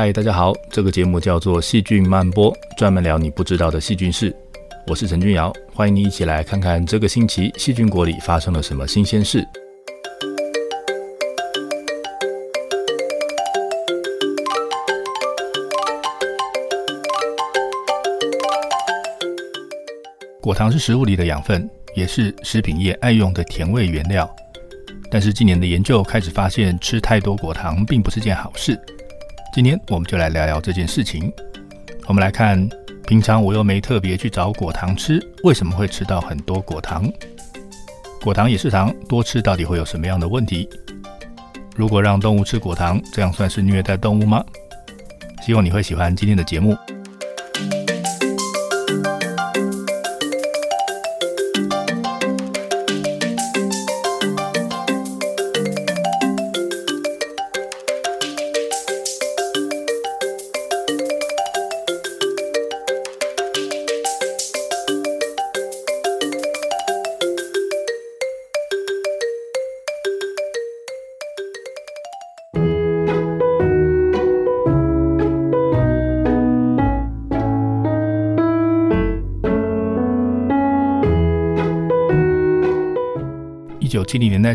嗨，大家好，这个节目叫做《细菌漫播》，专门聊你不知道的细菌事。我是陈君尧，欢迎你一起来看看这个星期细菌国里发生了什么新鲜事。果糖是食物里的养分，也是食品业爱用的甜味原料。但是近年的研究开始发现，吃太多果糖并不是件好事。今天我们就来聊聊这件事情。我们来看，平常我又没特别去找果糖吃，为什么会吃到很多果糖？果糖也是糖，多吃到底会有什么样的问题？如果让动物吃果糖，这样算是虐待动物吗？希望你会喜欢今天的节目。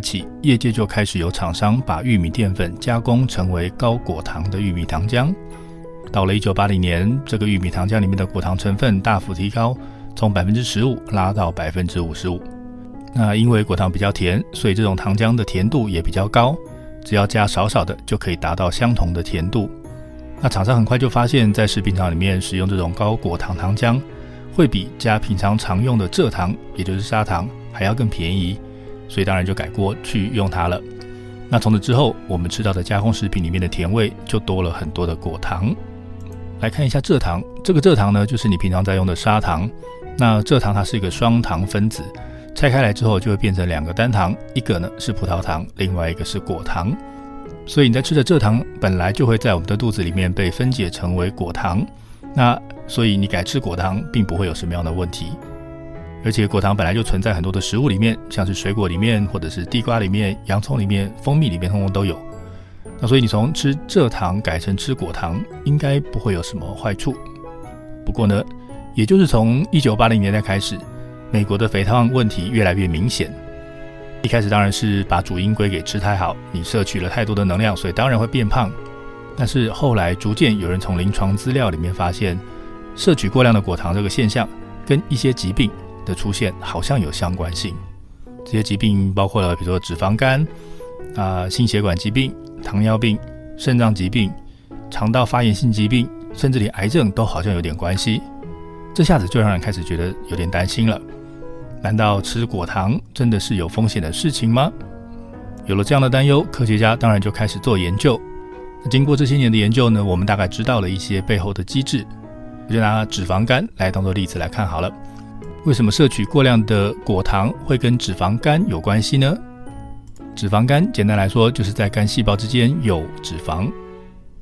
起，业界就开始有厂商把玉米淀粉加工成为高果糖的玉米糖浆。到了一九八零年，这个玉米糖浆里面的果糖成分大幅提高，从百分之十五拉到百分之五十五。那因为果糖比较甜，所以这种糖浆的甜度也比较高，只要加少少的就可以达到相同的甜度。那厂商很快就发现，在食品厂里面使用这种高果糖糖浆，会比加平常常用的蔗糖，也就是砂糖还要更便宜。所以当然就改锅去用它了。那从此之后，我们吃到的加工食品里面的甜味就多了很多的果糖。来看一下蔗糖，这个蔗糖呢，就是你平常在用的砂糖。那蔗糖它是一个双糖分子，拆开来之后就会变成两个单糖，一个呢是葡萄糖，另外一个是果糖。所以你在吃的蔗糖本来就会在我们的肚子里面被分解成为果糖。那所以你改吃果糖并不会有什么样的问题。而且果糖本来就存在很多的食物里面，像是水果里面，或者是地瓜里面、洋葱里面、蜂蜜里面，通通都有。那所以你从吃蔗糖改成吃果糖，应该不会有什么坏处。不过呢，也就是从一九八零年代开始，美国的肥胖问题越来越明显。一开始当然是把主因归给吃太好，你摄取了太多的能量，所以当然会变胖。但是后来逐渐有人从临床资料里面发现，摄取过量的果糖这个现象跟一些疾病。的出现好像有相关性，这些疾病包括了，比如说脂肪肝啊、心血管疾病、糖尿病、肾脏疾病、肠道发炎性疾病，甚至连癌症都好像有点关系。这下子就让人开始觉得有点担心了。难道吃果糖真的是有风险的事情吗？有了这样的担忧，科学家当然就开始做研究。那经过这些年的研究呢，我们大概知道了一些背后的机制。我就拿脂肪肝来当做例子来看好了。为什么摄取过量的果糖会跟脂肪肝有关系呢？脂肪肝简单来说，就是在肝细胞之间有脂肪，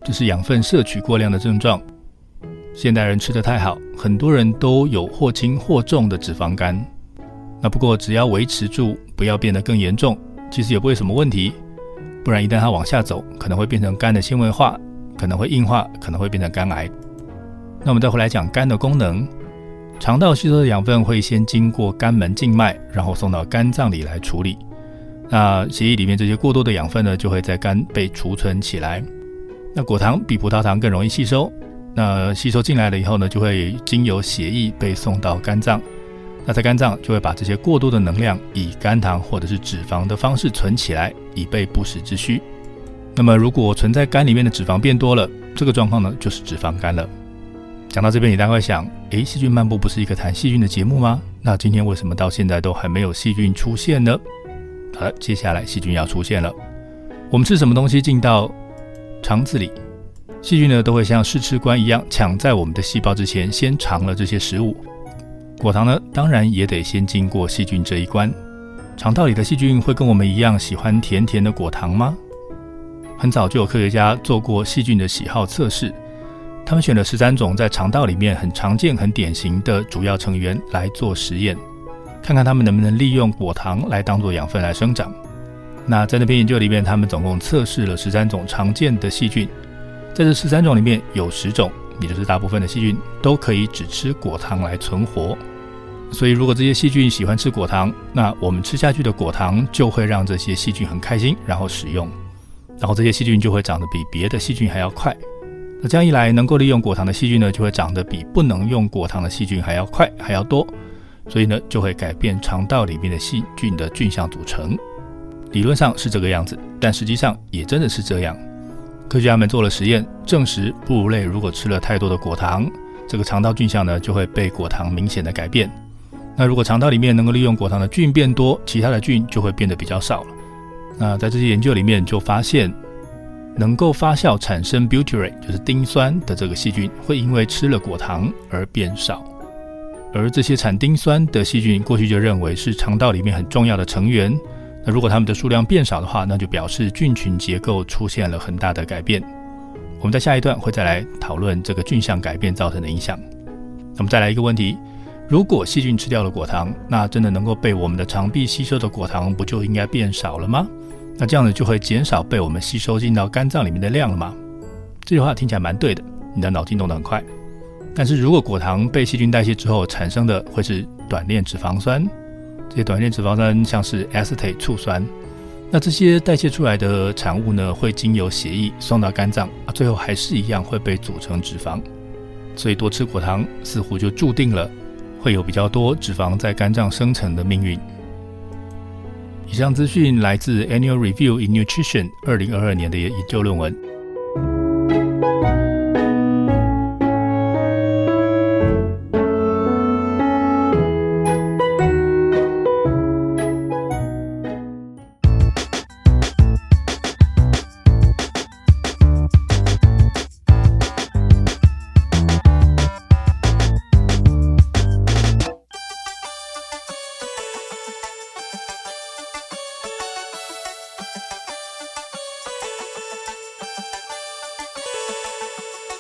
这是养分摄取过量的症状。现代人吃的太好，很多人都有或轻或重的脂肪肝。那不过只要维持住，不要变得更严重，其实也不会什么问题。不然一旦它往下走，可能会变成肝的纤维化，可能会硬化，可能会变成肝癌。那我们再回来讲肝的功能，肠道吸收的养分会先经过肝门静脉，然后送到肝脏里来处理。那血液里面这些过多的养分呢，就会在肝被储存起来。那果糖比葡萄糖更容易吸收，那吸收进来了以后呢，就会经由血液被送到肝脏。那在肝脏就会把这些过多的能量以肝糖或者是脂肪的方式存起来，以备不时之需。那么如果存在肝里面的脂肪变多了，这个状况呢，就是脂肪肝了。讲到这边，你大概会想，诶，细菌漫步不是一个谈细菌的节目吗？那今天为什么到现在都还没有细菌出现呢？好了，接下来细菌要出现了。我们吃什么东西进到肠子里，细菌呢都会像试吃官一样，抢在我们的细胞之前先尝了这些食物。果糖呢，当然也得先经过细菌这一关。肠道里的细菌会跟我们一样喜欢甜甜的果糖吗？很早就有科学家做过细菌的喜好测试。他们选了十三种在肠道里面很常见、很典型的主要成员来做实验，看看他们能不能利用果糖来当做养分来生长。那在那篇研究里面，他们总共测试了十三种常见的细菌，在这十三种里面有十种，也就是大部分的细菌都可以只吃果糖来存活。所以，如果这些细菌喜欢吃果糖，那我们吃下去的果糖就会让这些细菌很开心，然后使用，然后这些细菌就会长得比别的细菌还要快。那这样一来，能够利用果糖的细菌呢，就会长得比不能用果糖的细菌还要快，还要多。所以呢，就会改变肠道里面的细菌的菌相组成。理论上是这个样子，但实际上也真的是这样。科学家们做了实验，证实哺乳类如果吃了太多的果糖，这个肠道菌相呢就会被果糖明显的改变。那如果肠道里面能够利用果糖的菌变多，其他的菌就会变得比较少了。那在这些研究里面就发现。能够发酵产生 butyrate，就是丁酸的这个细菌，会因为吃了果糖而变少。而这些产丁酸的细菌，过去就认为是肠道里面很重要的成员。那如果它们的数量变少的话，那就表示菌群结构出现了很大的改变。我们在下一段会再来讨论这个菌相改变造成的影响。那么再来一个问题：如果细菌吃掉了果糖，那真的能够被我们的肠壁吸收的果糖，不就应该变少了吗？那这样子就会减少被我们吸收进到肝脏里面的量了嘛？这句话听起来蛮对的，你的脑筋动得很快。但是如果果糖被细菌代谢之后产生的会是短链脂肪酸，这些短链脂肪酸像是 acetate 醋酸，那这些代谢出来的产物呢，会经由血液送到肝脏啊，最后还是一样会被组成脂肪。所以多吃果糖似乎就注定了会有比较多脂肪在肝脏生成的命运。以上资讯来自 Annual Review in Nutrition 二零二二年的研究论文。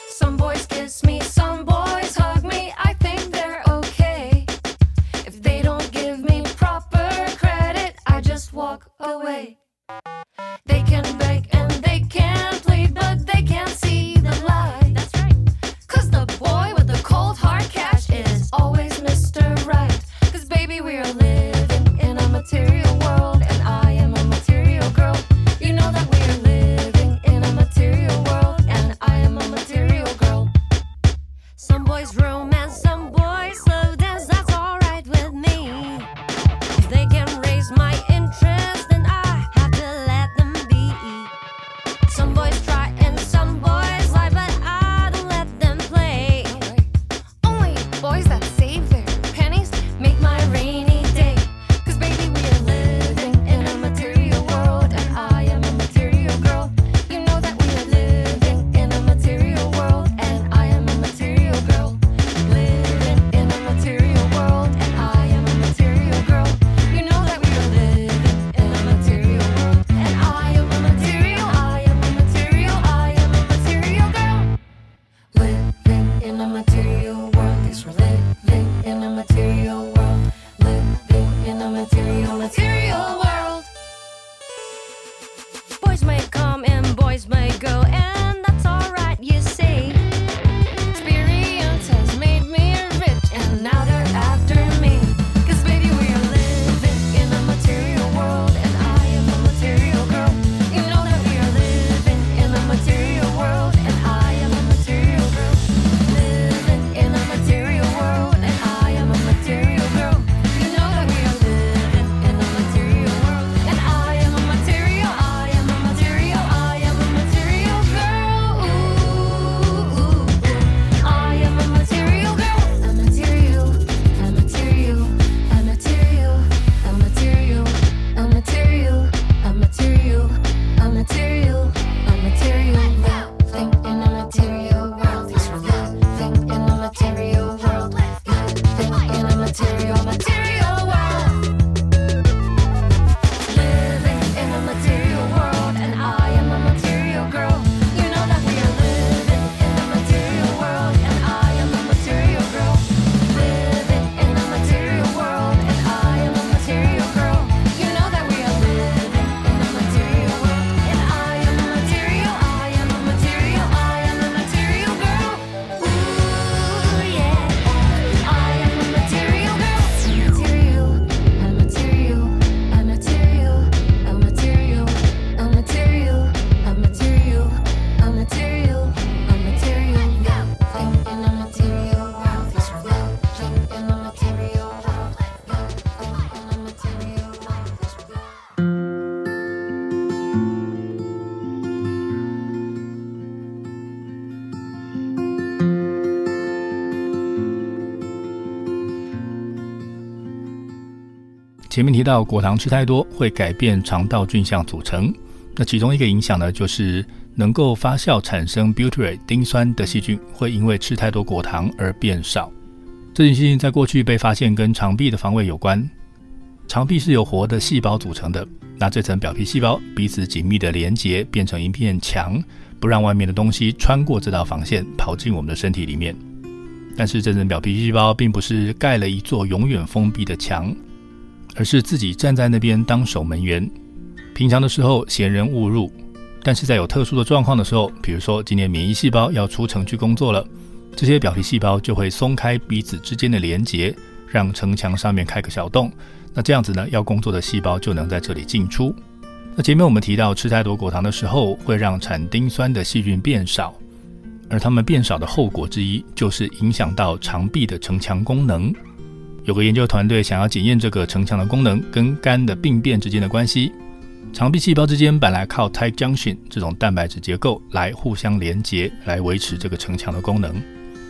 Some boys kiss me, some boys 前面提到果糖吃太多会改变肠道菌相组成，那其中一个影响呢，就是能够发酵产生 butyrate 丁酸的细菌会因为吃太多果糖而变少。这种细菌在过去被发现跟肠壁的防卫有关。肠壁是由活的细胞组成的，那这层表皮细胞彼此紧密的连接，变成一片墙，不让外面的东西穿过这道防线跑进我们的身体里面。但是这层表皮细胞并不是盖了一座永远封闭的墙。而是自己站在那边当守门员。平常的时候闲人勿入，但是在有特殊的状况的时候，比如说今天免疫细胞要出城去工作了，这些表皮细胞就会松开彼此之间的连接，让城墙上面开个小洞。那这样子呢，要工作的细胞就能在这里进出。那前面我们提到吃太多果糖的时候，会让产丁酸的细菌变少，而它们变少的后果之一，就是影响到肠壁的城墙功能。有个研究团队想要检验这个城墙的功能跟肝的病变之间的关系。肠壁细胞之间本来靠 tight junction 这种蛋白质结构来互相连接，来维持这个城墙的功能。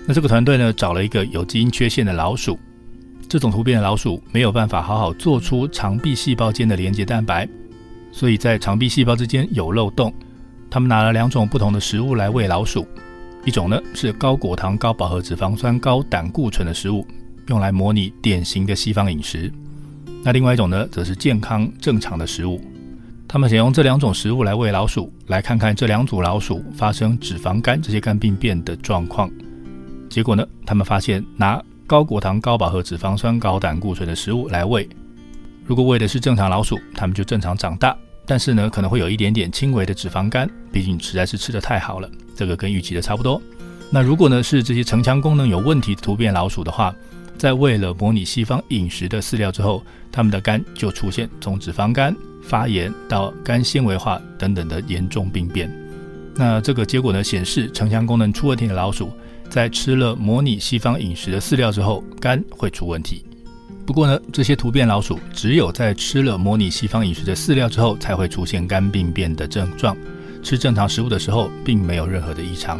那这个团队呢，找了一个有基因缺陷的老鼠，这种突变的老鼠没有办法好好做出肠壁细胞间的连接蛋白，所以在肠壁细胞之间有漏洞。他们拿了两种不同的食物来喂老鼠，一种呢是高果糖、高饱和脂肪酸、高胆固醇的食物。用来模拟典型的西方饮食，那另外一种呢，则是健康正常的食物。他们想用这两种食物来喂老鼠，来看看这两组老鼠发生脂肪肝这些肝病变的状况。结果呢，他们发现拿高果糖、高饱和脂肪酸、高胆固醇的食物来喂，如果喂的是正常老鼠，它们就正常长大，但是呢，可能会有一点点轻微的脂肪肝，毕竟实在是吃的太好了。这个跟预期的差不多。那如果呢是这些城墙功能有问题的突变老鼠的话，在为了模拟西方饮食的饲料之后，他们的肝就出现从脂肪肝、发炎到肝纤维化等等的严重病变。那这个结果呢，显示城腔功能出问题的老鼠，在吃了模拟西方饮食的饲料之后，肝会出问题。不过呢，这些突变老鼠只有在吃了模拟西方饮食的饲料之后，才会出现肝病变的症状。吃正常食物的时候，并没有任何的异常。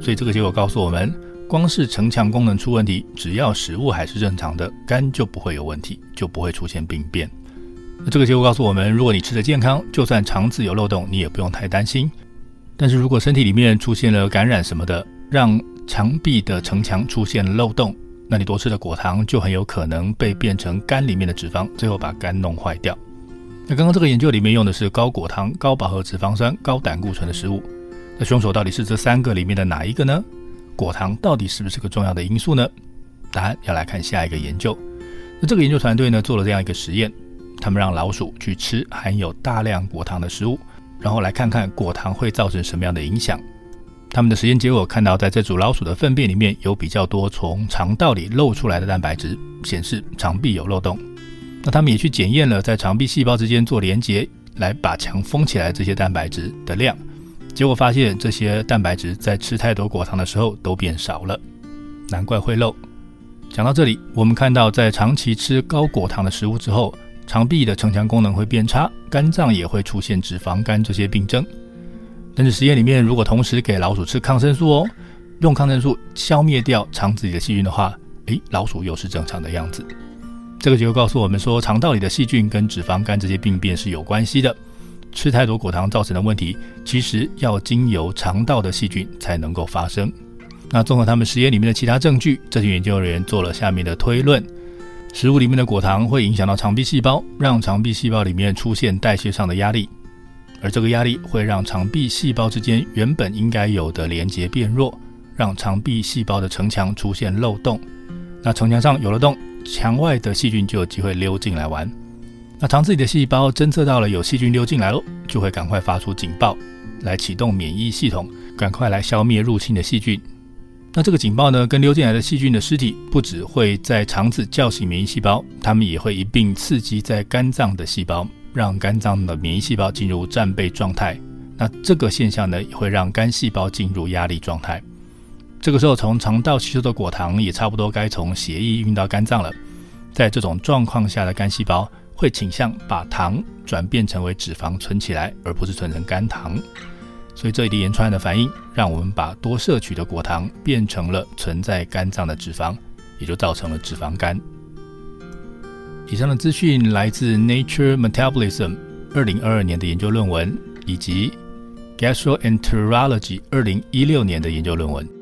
所以这个结果告诉我们。光是城墙功能出问题，只要食物还是正常的，肝就不会有问题，就不会出现病变。那这个结果告诉我们，如果你吃的健康，就算肠子有漏洞，你也不用太担心。但是如果身体里面出现了感染什么的，让墙壁的城墙出现漏洞，那你多吃的果糖就很有可能被变成肝里面的脂肪，最后把肝弄坏掉。那刚刚这个研究里面用的是高果糖、高饱和脂肪酸、高胆固醇的食物，那凶手到底是这三个里面的哪一个呢？果糖到底是不是个重要的因素呢？答案要来看下一个研究。那这个研究团队呢做了这样一个实验，他们让老鼠去吃含有大量果糖的食物，然后来看看果糖会造成什么样的影响。他们的实验结果看到，在这组老鼠的粪便里面有比较多从肠道里漏出来的蛋白质，显示肠壁有漏洞。那他们也去检验了在肠壁细胞之间做连接来把墙封起来这些蛋白质的量。结果发现，这些蛋白质在吃太多果糖的时候都变少了，难怪会漏。讲到这里，我们看到，在长期吃高果糖的食物之后，肠壁的城墙功能会变差，肝脏也会出现脂肪肝这些病症。但是实验里面，如果同时给老鼠吃抗生素哦，用抗生素消灭掉肠子里的细菌的话，诶，老鼠又是正常的样子。这个结果告诉我们说，肠道里的细菌跟脂肪肝这些病变是有关系的。吃太多果糖造成的问题，其实要经由肠道的细菌才能够发生。那综合他们实验里面的其他证据，这群研究人员做了下面的推论：食物里面的果糖会影响到肠壁细胞，让肠壁细胞里面出现代谢上的压力，而这个压力会让肠壁细胞之间原本应该有的连接变弱，让肠壁细胞的城墙出现漏洞。那城墙上有了洞，墙外的细菌就有机会溜进来玩。那肠子里的细胞侦测到了有细菌溜进来喽，就会赶快发出警报，来启动免疫系统，赶快来消灭入侵的细菌。那这个警报呢，跟溜进来的细菌的尸体，不只会在肠子叫醒免疫细胞，它们也会一并刺激在肝脏的细胞，让肝脏的免疫细胞进入战备状态。那这个现象呢，也会让肝细胞进入压力状态。这个时候，从肠道吸收的果糖也差不多该从血液运到肝脏了。在这种状况下的肝细胞。会倾向把糖转变成为脂肪存起来，而不是存成肝糖。所以这一连串的反应，让我们把多摄取的果糖变成了存在肝脏的脂肪，也就造成了脂肪肝。以上的资讯来自 Nature Metabolism 二零二二年的研究论文，以及 Gastroenterology 二零一六年的研究论文。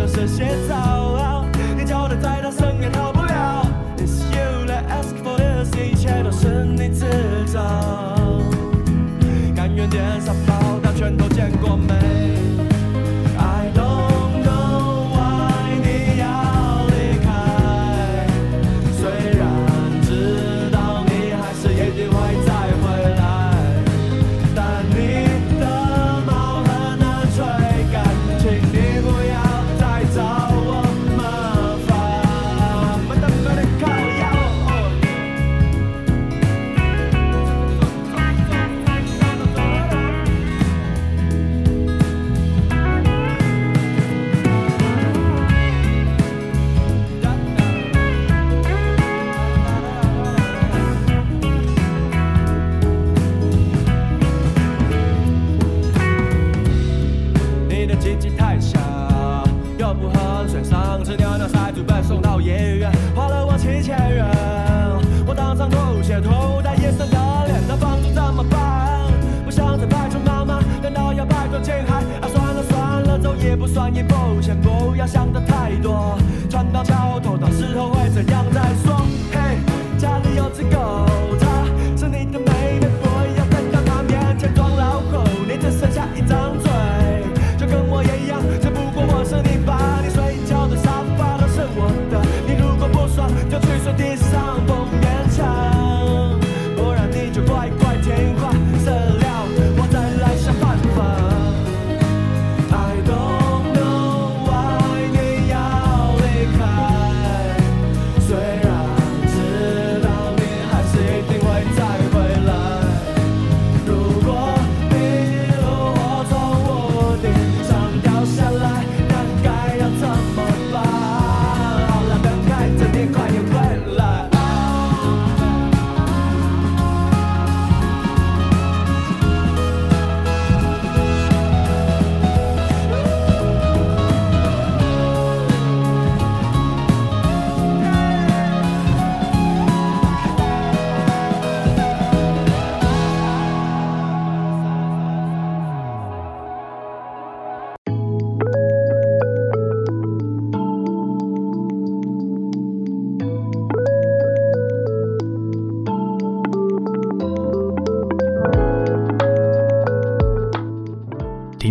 就是现在。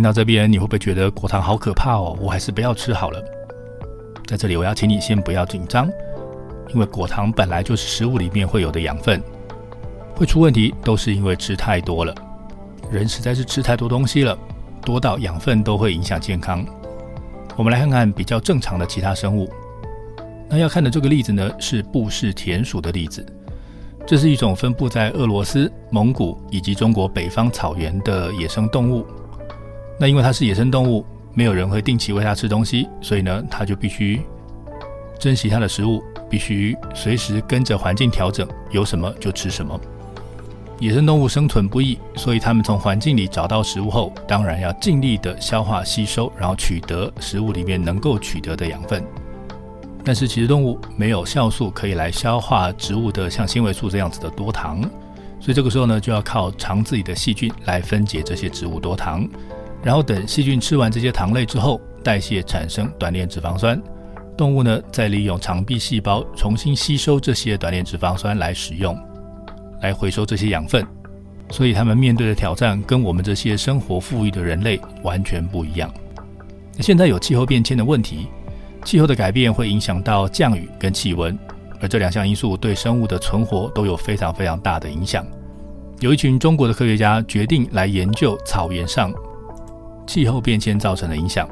听到这边，你会不会觉得果糖好可怕哦？我还是不要吃好了。在这里，我要请你先不要紧张，因为果糖本来就是食物里面会有的养分，会出问题都是因为吃太多了。人实在是吃太多东西了，多到养分都会影响健康。我们来看看比较正常的其他生物。那要看的这个例子呢，是布氏田鼠的例子。这是一种分布在俄罗斯、蒙古以及中国北方草原的野生动物。那因为它是野生动物，没有人会定期喂它吃东西，所以呢，它就必须珍惜它的食物，必须随时跟着环境调整，有什么就吃什么。野生动物生存不易，所以它们从环境里找到食物后，当然要尽力的消化吸收，然后取得食物里面能够取得的养分。但是其实动物没有酵素可以来消化植物的像纤维素这样子的多糖，所以这个时候呢，就要靠肠子里的细菌来分解这些植物多糖，然后等细菌吃完这些糖类之后，代谢产生短链脂肪酸，动物呢再利用肠壁细胞重新吸收这些短链脂肪酸来使用，来回收这些养分。所以他们面对的挑战跟我们这些生活富裕的人类完全不一样。现在有气候变迁的问题，气候的改变会影响到降雨跟气温。而这两项因素对生物的存活都有非常非常大的影响。有一群中国的科学家决定来研究草原上气候变迁造成的影响。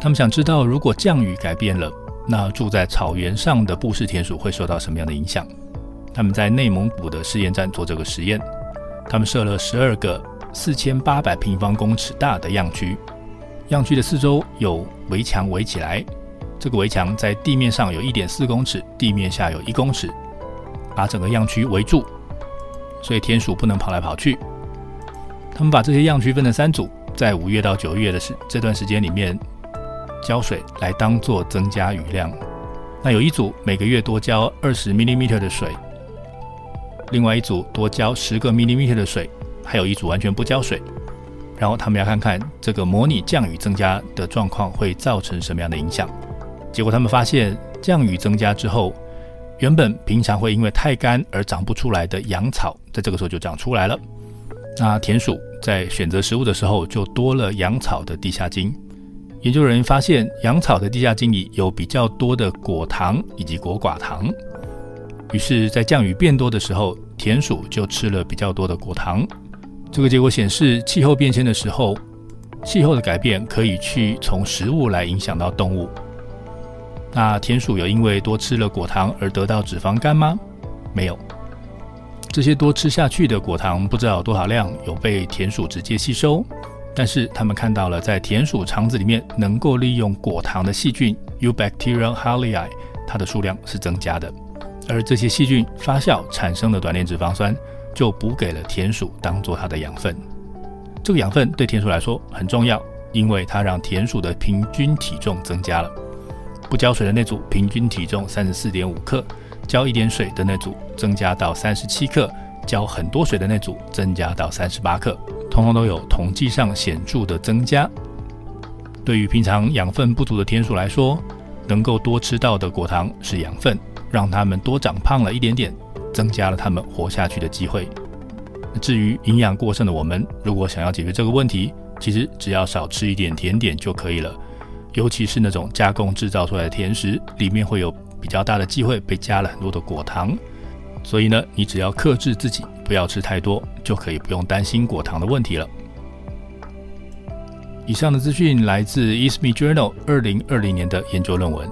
他们想知道，如果降雨改变了，那住在草原上的布氏田鼠会受到什么样的影响？他们在内蒙古的试验站做这个实验。他们设了十二个四千八百平方公尺大的样区，样区的四周有围墙围起来。这个围墙在地面上有一点四公尺，地面下有一公尺，把整个样区围住，所以田鼠不能跑来跑去。他们把这些样区分成三组，在五月到九月的时这段时间里面浇水来当做增加雨量。那有一组每个月多浇二十 millimeter 的水，另外一组多浇十个 millimeter 的水，还有一组完全不浇水。然后他们要看看这个模拟降雨增加的状况会造成什么样的影响。结果他们发现，降雨增加之后，原本平常会因为太干而长不出来的阳草，在这个时候就长出来了。那田鼠在选择食物的时候，就多了阳草的地下茎。研究人员发现，阳草的地下茎里有比较多的果糖以及果寡糖。于是，在降雨变多的时候，田鼠就吃了比较多的果糖。这个结果显示，气候变迁的时候，气候的改变可以去从食物来影响到动物。那田鼠有因为多吃了果糖而得到脂肪肝吗？没有。这些多吃下去的果糖不知道有多少量有被田鼠直接吸收，但是他们看到了在田鼠肠子里面能够利用果糖的细菌 U. bacterium harlei，它的数量是增加的。而这些细菌发酵产生的短链脂肪酸就补给了田鼠当做它的养分。这个养分对田鼠来说很重要，因为它让田鼠的平均体重增加了。不浇水的那组平均体重三十四点五克，浇一点水的那组增加到三十七克，浇很多水的那组增加到三十八克，通通都有统计上显著的增加。对于平常养分不足的天鼠来说，能够多吃到的果糖是养分，让它们多长胖了一点点，增加了它们活下去的机会。至于营养过剩的我们，如果想要解决这个问题，其实只要少吃一点甜点就可以了。尤其是那种加工制造出来的甜食，里面会有比较大的机会被加了很多的果糖，所以呢，你只要克制自己，不要吃太多，就可以不用担心果糖的问题了。以上的资讯来自《ESME Journal》二零二零年的研究论文。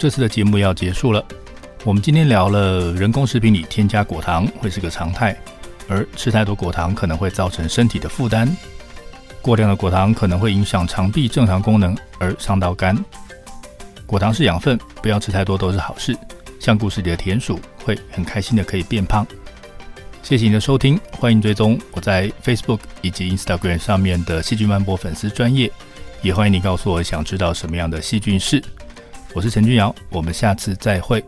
这次的节目要结束了。我们今天聊了人工食品里添加果糖会是个常态，而吃太多果糖可能会造成身体的负担。过量的果糖可能会影响肠壁正常功能，而伤到肝。果糖是养分，不要吃太多都是好事。像故事里的田鼠会很开心的可以变胖。谢谢你的收听，欢迎追踪我在 Facebook 以及 Instagram 上面的细菌漫播粉丝专业，也欢迎你告诉我想知道什么样的细菌事。我是陈君瑶，我们下次再会。